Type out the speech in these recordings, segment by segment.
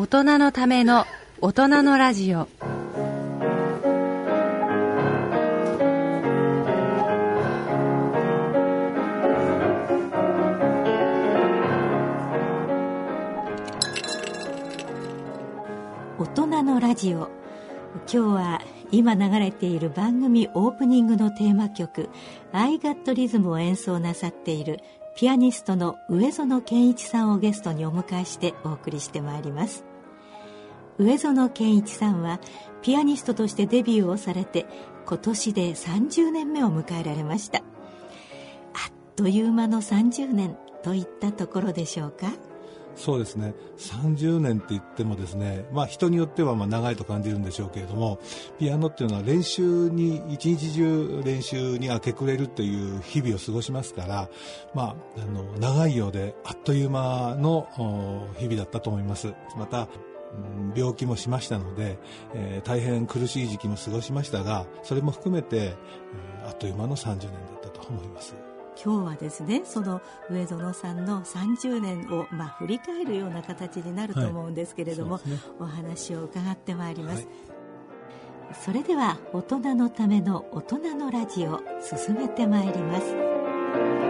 大人のための大人のラジオ。大人のラジオ。今日は今流れている番組オープニングのテーマ曲「アイガットリズム」を演奏なさっているピアニストの上園健一さんをゲストにお迎えしてお送りしてまいります。上園健一さんはピアニストとしてデビューをされて今年で30年目を迎えられました。あっという間の30年といったところでしょうか？そうですね。30年って言ってもですね、まあ、人によってはまあ長いと感じるんでしょうけれどもピアノっていうのは練習に一日中練習に明け暮れるという日々を過ごしますから、まあ、あの長いようであっという間の日々だったと思います。また病気もしましたので、えー、大変苦しい時期も過ごしましたがそれも含めて、えー、あっという間の30年だったと思います。今日はですねその上園さんの30年を、まあ、振り返るような形になると思うんですけれども、はいね、お話を伺ってまいります、はい、それでは大人のための大人のラジオ進めてまいります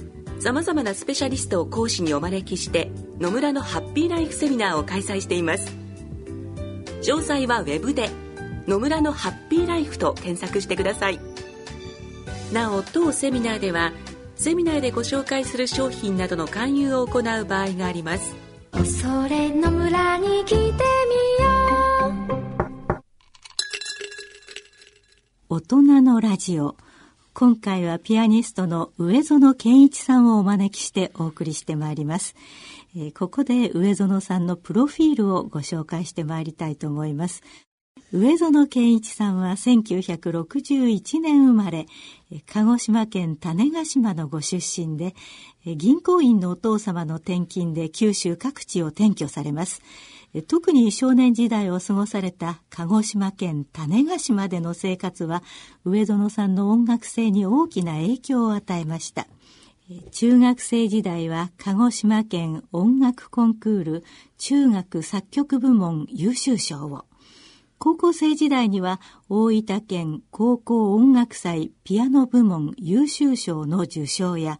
さまざまなスペシャリストを講師にお招きして野村のハッピーライフセミナーを開催しています。詳細はウェブで「野村のハッピーライフと検索してください。なお当セミナーではセミナーでご紹介する商品などの勧誘を行う場合があります。恐れの村に来てみよう。大人のラジオ今回はピアニストの上園健一さんをお招きしてお送りしてまいります、えー、ここで上園さんのプロフィールをご紹介してまいりたいと思います上園健一さんは1961年生まれ、鹿児島県種子島のご出身で、銀行員のお父様の転勤で九州各地を転居されます。特に少年時代を過ごされた鹿児島県種子島での生活は、上園さんの音楽性に大きな影響を与えました。中学生時代は鹿児島県音楽コンクール中学作曲部門優秀賞を、高校生時代には大分県高校音楽祭ピアノ部門優秀賞の受賞や、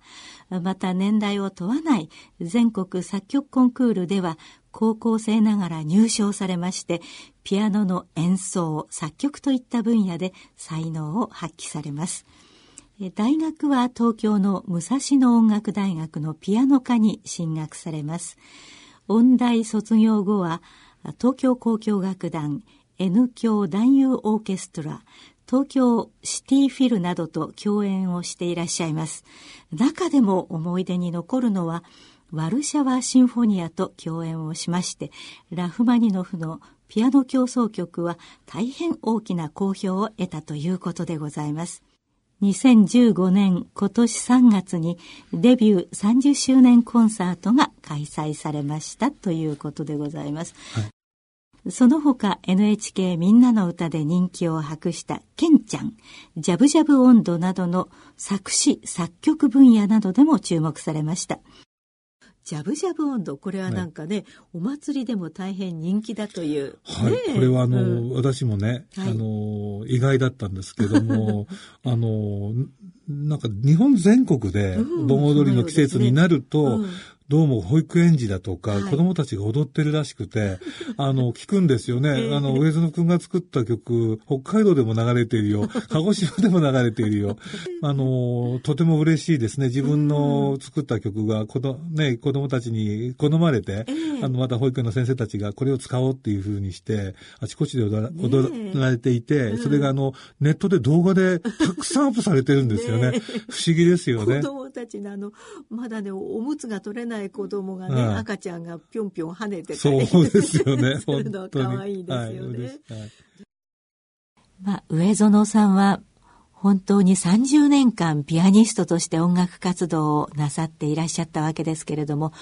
また年代を問わない全国作曲コンクールでは高校生ながら入賞されまして、ピアノの演奏、作曲といった分野で才能を発揮されます。大学は東京の武蔵野音楽大学のピアノ科に進学されます。音大卒業後は東京交響楽団 N 響男優オーケストラ、東京シティフィルなどと共演をしていらっしゃいます。中でも思い出に残るのは、ワルシャワシンフォニアと共演をしまして、ラフマニノフのピアノ協奏曲は大変大きな好評を得たということでございます。2015年今年3月にデビュー30周年コンサートが開催されましたということでございます。はいその他 NHK みんなの歌で人気を博したケンちゃん、ジャブジャブ温度などの作詞、作曲分野などでも注目されました。ジャブジャブ温度、これはなんかね、はい、お祭りでも大変人気だという。はい、これはあの、うん、私もね、はい、あの、意外だったんですけども、あの、なんか日本全国で盆踊りの季節になると、うんどうも保育園児だとか、はい子供たちが踊ってるらしくて、あの、聞くんですよね。あの、上園くんが作った曲、北海道でも流れているよ。鹿児島でも流れているよ。あの、とても嬉しいですね。自分の作った曲が、子ど、ね、子供たちに好まれて、ええあの、また保育園の先生たちがこれを使おうっていう風にして、あちこちで踊ら踊られていて、それがあの、ネットで動画でたくさんアップされてるんですよね。ね不思議ですよね。子供たちのあの、まだね、おむつが取れない子供がね、はい赤ちゃんがぴょんぴょん跳ねてたそうりですよね。可愛いですよはいね。嬉しいはいまあ、上園さんは本当に30年間ピアニストとして音楽活動をなさっていらっしゃったわけですけれども、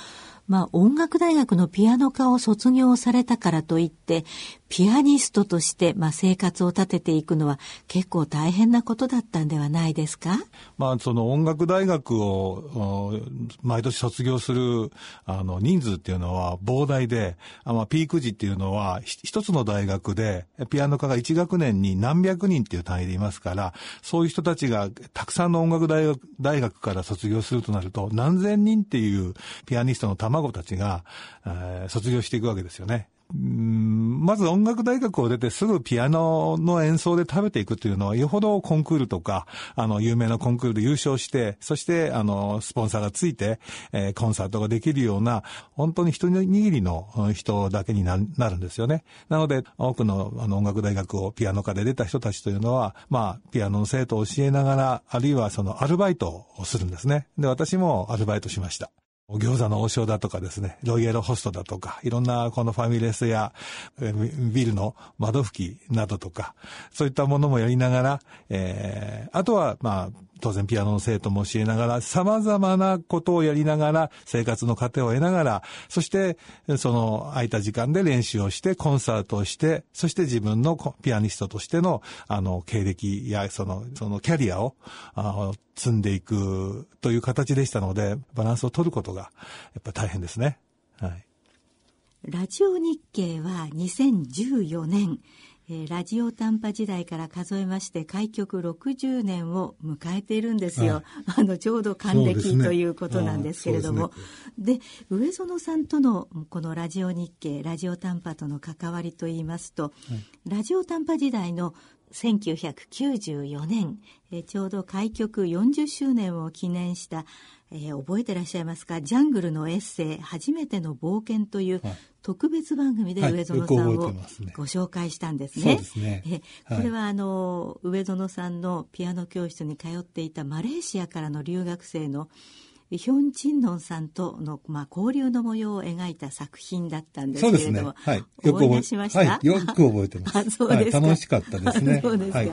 まあ、音楽大学のピアノ科を卒業されたからといって、ピアニストとして、まあ、生活を立てていくのは結構大変なことだったんではないですか？まあ、その音楽大学を毎年卒業するあの人数っていうのは膨大で、あまあ、ピーク時っていうのは一つの大学でピアノ科が1学年に何百人っていう単位でいますから、そういう人たちがたくさんの音楽大学大学から卒業するとなると何千人っていうピアニストの卵たちが、えー卒業していくわけですよね。まず音楽大学を出てすぐピアノの演奏で食べていくというのは、よほどコンクールとか、あの、有名なコンクールで優勝して、そして、あの、スポンサーがついて、えーコンサートができるような、本当に一握りの人だけにななるんですよね。なので、多くのあの音楽大学をピアノ科で出た人たちというのは、まあ、ピアノの生徒を教えながら、あるいはそのアルバイトをするんですね。で、私もアルバイトしました。餃子の王将だとかですね、ロイヤルホストだとか、いろんなこのファミレスやビルの窓拭きなどとか、そういったものもやりながら、えーあとは、まあ、当然ピアノの生徒も教えながら、様々なことをやりながら、生活の糧を得ながら、そして、その空いた時間で練習をして、コンサートをして、そして自分のピアニストとしての、あの、経歴や、その、そのキャリアを、あ積んでいくという形でしたので、バランスを取ることが、やっぱ大変ですね。はい。ラジオ日経は2014年、えーラジオ短波時代から数えまして開局60年を迎えているんですよ。はいあのちょうど還暦ねということなんですけれども。あで上園さんとのこのラジオ日経ラジオ短波との関わりといいますと、ラジオ短波時代の1994年、えーちょうど開局40周年を記念した、えー覚えてらっしゃいますか？ジャングルのエッセイ「初めての冒険」というはい。特別番組ではい。上園さんをご紹介したんですね。えはい。これはあの上園さんのピアノ教室に通っていたマレーシアからの留学生のヒョン・チンノンさんとの、まあ、交流の模様を描いた作品だったんです。けれども、はい。思い出しました、はい。よく覚えてます。はい、楽しかったですね。そうですかはい。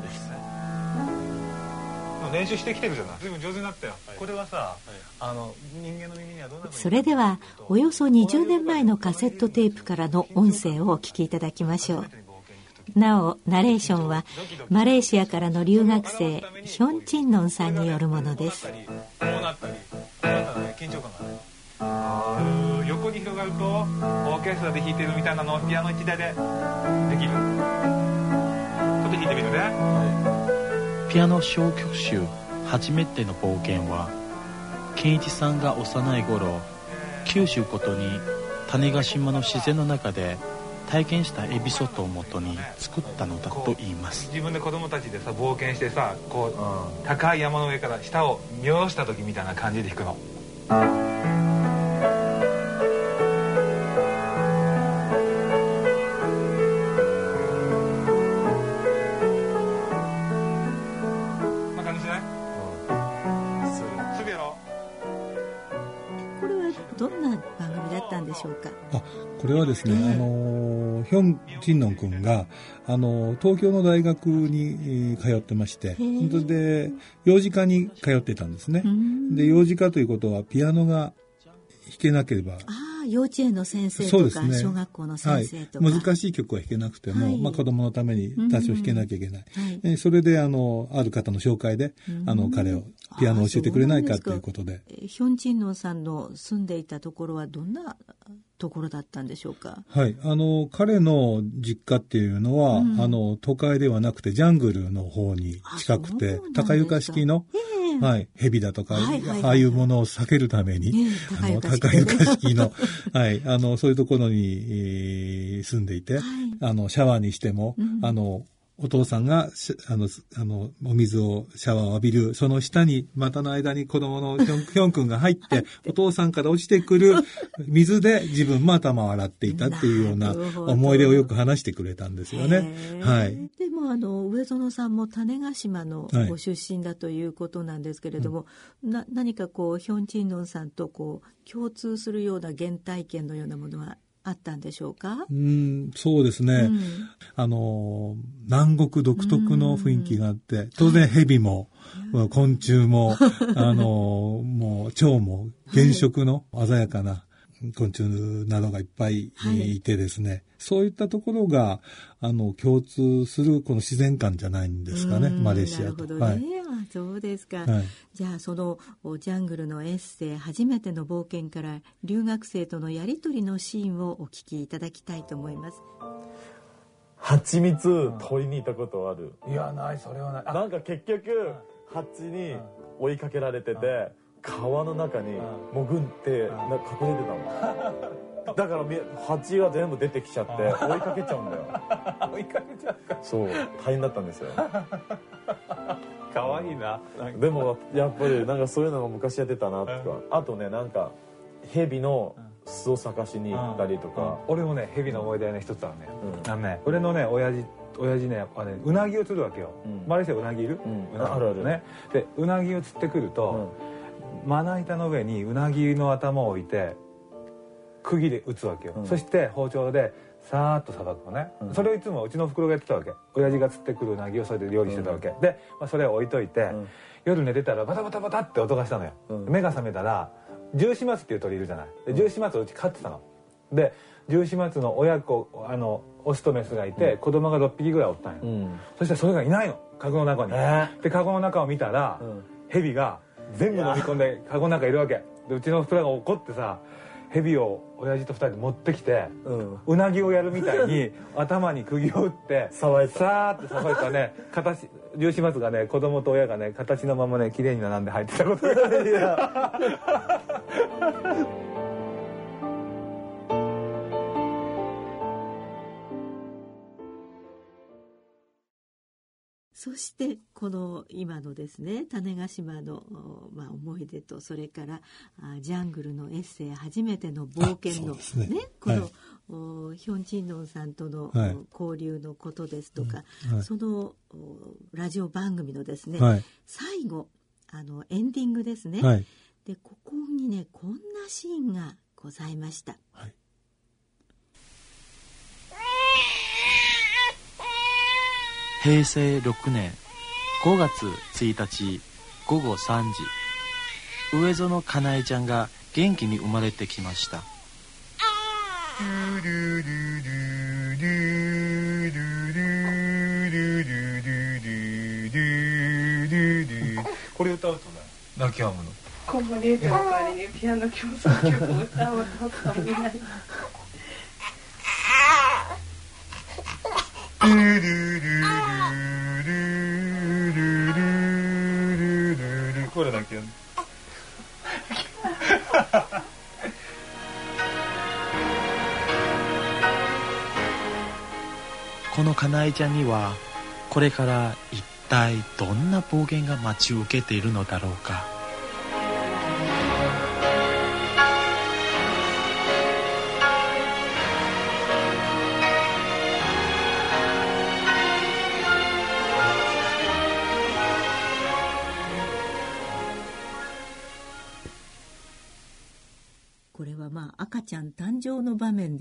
練習してきてるじゃない随分上手になったよ、これはさ、あの人間の耳にはどんなそれではおよそ20年前のカセットテープからの音声をお聞きいただきましょうなおナレーションはマレーシアからの留学生ヒョン・チンノンさんによるものですこうなったりなったらね緊張感がねあー横に広がるとオーケストラで弾いてるみたいなのをピアノ一台でできる。ちょっと弾いてみるね。ピアノ小曲集「初めての冒険は」健一さんが幼い頃九州ことに種子島の自然の中で体験したエピソードをもとに作ったのだと言います。自分で子供たちでさ冒険してさこう、高い山の上から下を見下ろした時みたいな感じで弾くのこれはですね、あの、ヒョン・ジンノン君が、あの、東京の大学にえー通ってまして、ーそれで、幼児科に通ってたんですね。う。ん。で、幼児科ということは、ピアノが弾けなければ、幼稚園の先生とか、そうですね。小学校のはい先生とか、。難しい曲は弾けなくても、はいまあ子供のために多少弾けなきゃいけない。はいえーそれで、あの、ある方の紹介で、あの、彼をピアノを教えてくれないかということで。えーヒョン・チンノンさんの住んでいたところはどんなところだったんでしょうか？はい。あの、彼の実家っていうのは、あの、都会ではなくて、ジャングルの方に近くて高床式の、ええはい、蛇だとか、はいはいはい、ああいうものを避けるために、ね、あの、高床式の、はい、あの、そういうところに、えー、住んでいて、はい、あの、シャワーにしても、うん、あの、お父さんが、あの、あの、お水を、シャワーを浴びる、その下に、股の間に子供のヒョンヒョン君が入って、お父さんから落ちてくる水で自分も頭を洗っていたっていうような思い出をよく話してくれたんですよね。はい。でも、あの、上園さんも種子島のご出身だということなんですけれども、はいな、何かこう、ヒョンチンノンさんとこう、共通するような原体験のようなものはあったんでしょうか？うん、そうですね。うん、あの、南国独特の雰囲気があって、当然蛇も、昆虫も、あの、もう蝶も原色の鮮やかな昆虫などがいっぱいいてですね、はい、そういったところが、あの、共通するこの自然観じゃないんですかね、マレーシアと。なるほどね。はい。そうですか、はい、じゃあそのジャングルのエッセイ初めての冒険から留学生とのやり取りのシーンをお聞きいただきたいと思います。蜂蜜取りに行ったことある、いやないそれはない。なんか結局蜂に追いかけられてて川の中に潜ってな隠れてたの だから蜂が全部出てきちゃって追いかけちゃうんだよ。追いかけちゃうかそう。大変だったんですよ。可愛いな。でもやっぱりなんかそういうのが昔やってたなとか、あとねなんか蛇の巣を探しに行ったりとか、俺もね蛇の思い出ね一つあるね、あのね俺のね親父親父ねあねうなぎを釣るわけよ、マレーシアうなぎいる、うなあるある。ね。でうなぎを釣ってくると、まな板の上にうなぎの頭を置いて釘で打つわけよ、そして包丁でさーっとさばくのね、うん、それをいつもうちの袋がやってたわけ。親父が釣ってくるうなぎをそれで料理してたわけ、うん、で、まあ、それを置いといて、うん、夜寝てたらバタバタバタって音がしたのよ、目が覚めたら十四松っていう鳥いるじゃない。で十四松をうち飼ってたの。で十四松の親子あのオスとメスがいて、うん、子供が6匹ぐらいおったんよ、そしてそれがいないの。カゴの中に、えー、でカゴの中を見たら、うん、蛇が全部飲み込んでいるわけ。でうちの袋が怒ってさ蛇を親父と二人で持ってきて、うん、うなぎをやるみたいに 頭に釘を打ってさーってさばいたね形十四松がね子供と親がね形のままね綺麗に並んで入ってたことがそしてこの今のですね種子島の、まあ、思い出とそれからあジャングルのエッセイ初めての冒険のね、ね、この、はい、ヒョン・チンノンさんとの、はい、交流のことですとか、はい、そのラジオ番組のですね、最後あのエンディングですね、でここにねこんなシーンがございました。はい平成6年5月1日午後3時上園かなえちゃんが元気に生まれてきました。これ歌うとね。泣き止むの。子守歌の代わりにピアノ協奏曲を歌うとかもなこれだけこのかなえちゃんにはこれから一体どんな暴言が待ち受けているのだろうか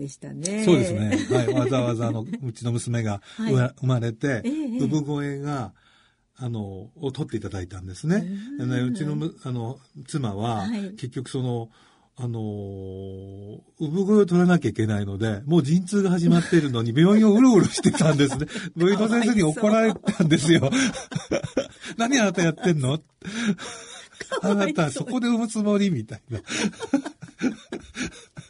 でしたね。そうですね。はい。わざわざの、うちの娘が、はい、生まれて、えー、産声が、あの、を取っていただいたんですね。うちの、あの、妻は、はい、結局その、あのー、産声を取らなきゃいけないので、もう陣痛が始まっているのに 病院をうろうろしてたんですね。病院の先生に怒られたんですよ。何あなたやってんの？あなたそこで産むつもり？みたいな。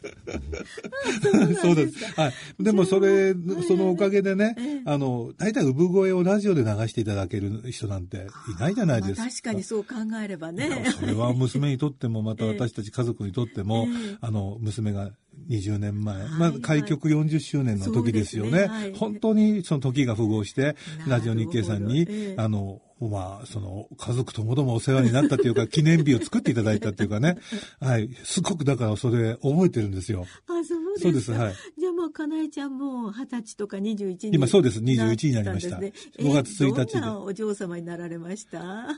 そうです。はい。でもそれ、そのおかげでね、あの、大体産声をラジオで流していただける人なんていないじゃないですか。まあ確かにそう考えればね。それは娘にとっても、また私たち家族にとっても、あの、娘が20年前、まあ、開局40周年の時ですよね。本当にその時が符合して、ラジオ日経さんに、あの、まあ、その、家族ともどもお世話になったというか、記念日を作っていただいたというかね。はい。すごくだからそれ覚えてるんですよ。あ、そうですそうです。はい。じゃあもう、かなえちゃんも20歳とか21に今そうです。21になりました。ったんですね。5月1日で。えどんなお嬢様になられました？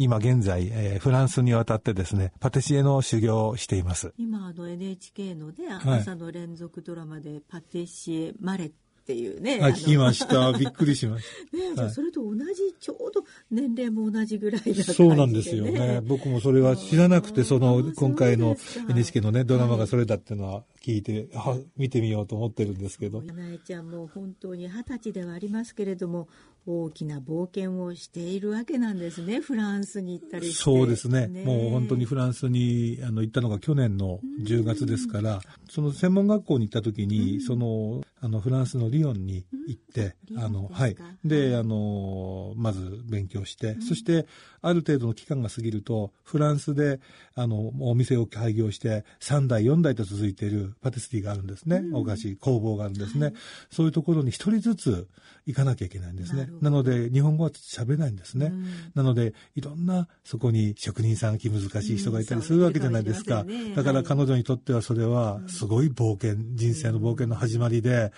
今現在、えーフランスに渡ってですね、パティシエの修行をしています。今あの NHK のね、はい朝の連続ドラマでパティシエマレっていうね。聞きました。びっくりしましねじゃあはいそれと同じ、ちょうど年齢も同じぐらいな感じた。で、そうなんですよね。僕もそれは知らなくて、その、今回の NHK のね、ドラマがそれだっていうのは聞いて、あ見てみようと思ってるんですけど。かなえちゃんも本当に二十歳ではありますけれども、大きな冒険をしているわけなんですね。フランスに行ったりして。そうですね。もう本当にフランスにあの行ったのが去年の10月ですから、その専門学校に行った時に、その、あの、フランスのリヨンに行って、あの、はい。で、あの、まず勉強して、そして、ある程度の期間が過ぎると、フランスで、あの、お店を開業して、3代、4代と続いているパティスリーがあるんですね。お菓子、工房があるんですね。そういうところに一人ずつ行かなきゃいけないんですね。なので、日本語は喋れないんですね。なので、いろんな、そこに職人さん気難しい人がいたりするわけじゃないですか。だから彼女にとってはそれは、すごい冒険、人生の冒険の始まりで、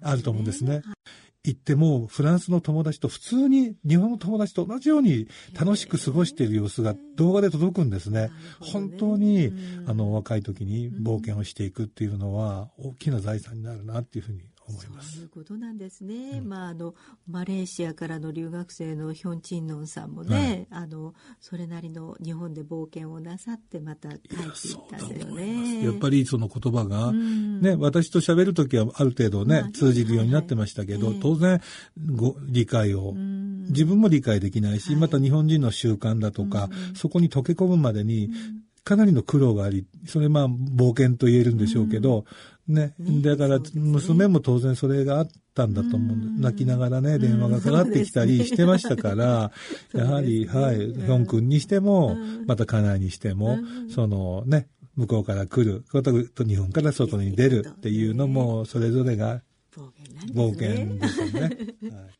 あると思うんですね。行っても、フランスの友達と普通に日本の友達と同じように楽しく過ごしている様子が動画で届くんですね。本当に、あの、若い時に冒険をしていくっていうのは、大きな財産になるなっていうふうに思います。そういうことなんですね。まあ、あの、マレーシアからの留学生のヒョン・チンノンさんもね、あの、それなりの日本で冒険をなさってまた帰っていったんだよね。やっぱりその言葉が、ね、私と喋るときはある程度ね、通じるようになってましたけど、当然、ご、理解を、自分も理解できないし、また日本人の習慣だとか、そこに溶け込むまでに、かなりの苦労があり、それまあ冒険と言えるんでしょうけど、ね、だから娘も当然それがあったんだと思う。泣きながらね、電話がかかってきたりしてましたから、やはり、はい、ヒョン君にしても、また家内にしても、そのね、向こうから来る日本から外に出るっていうのも、それぞれが冒険ですよね。はい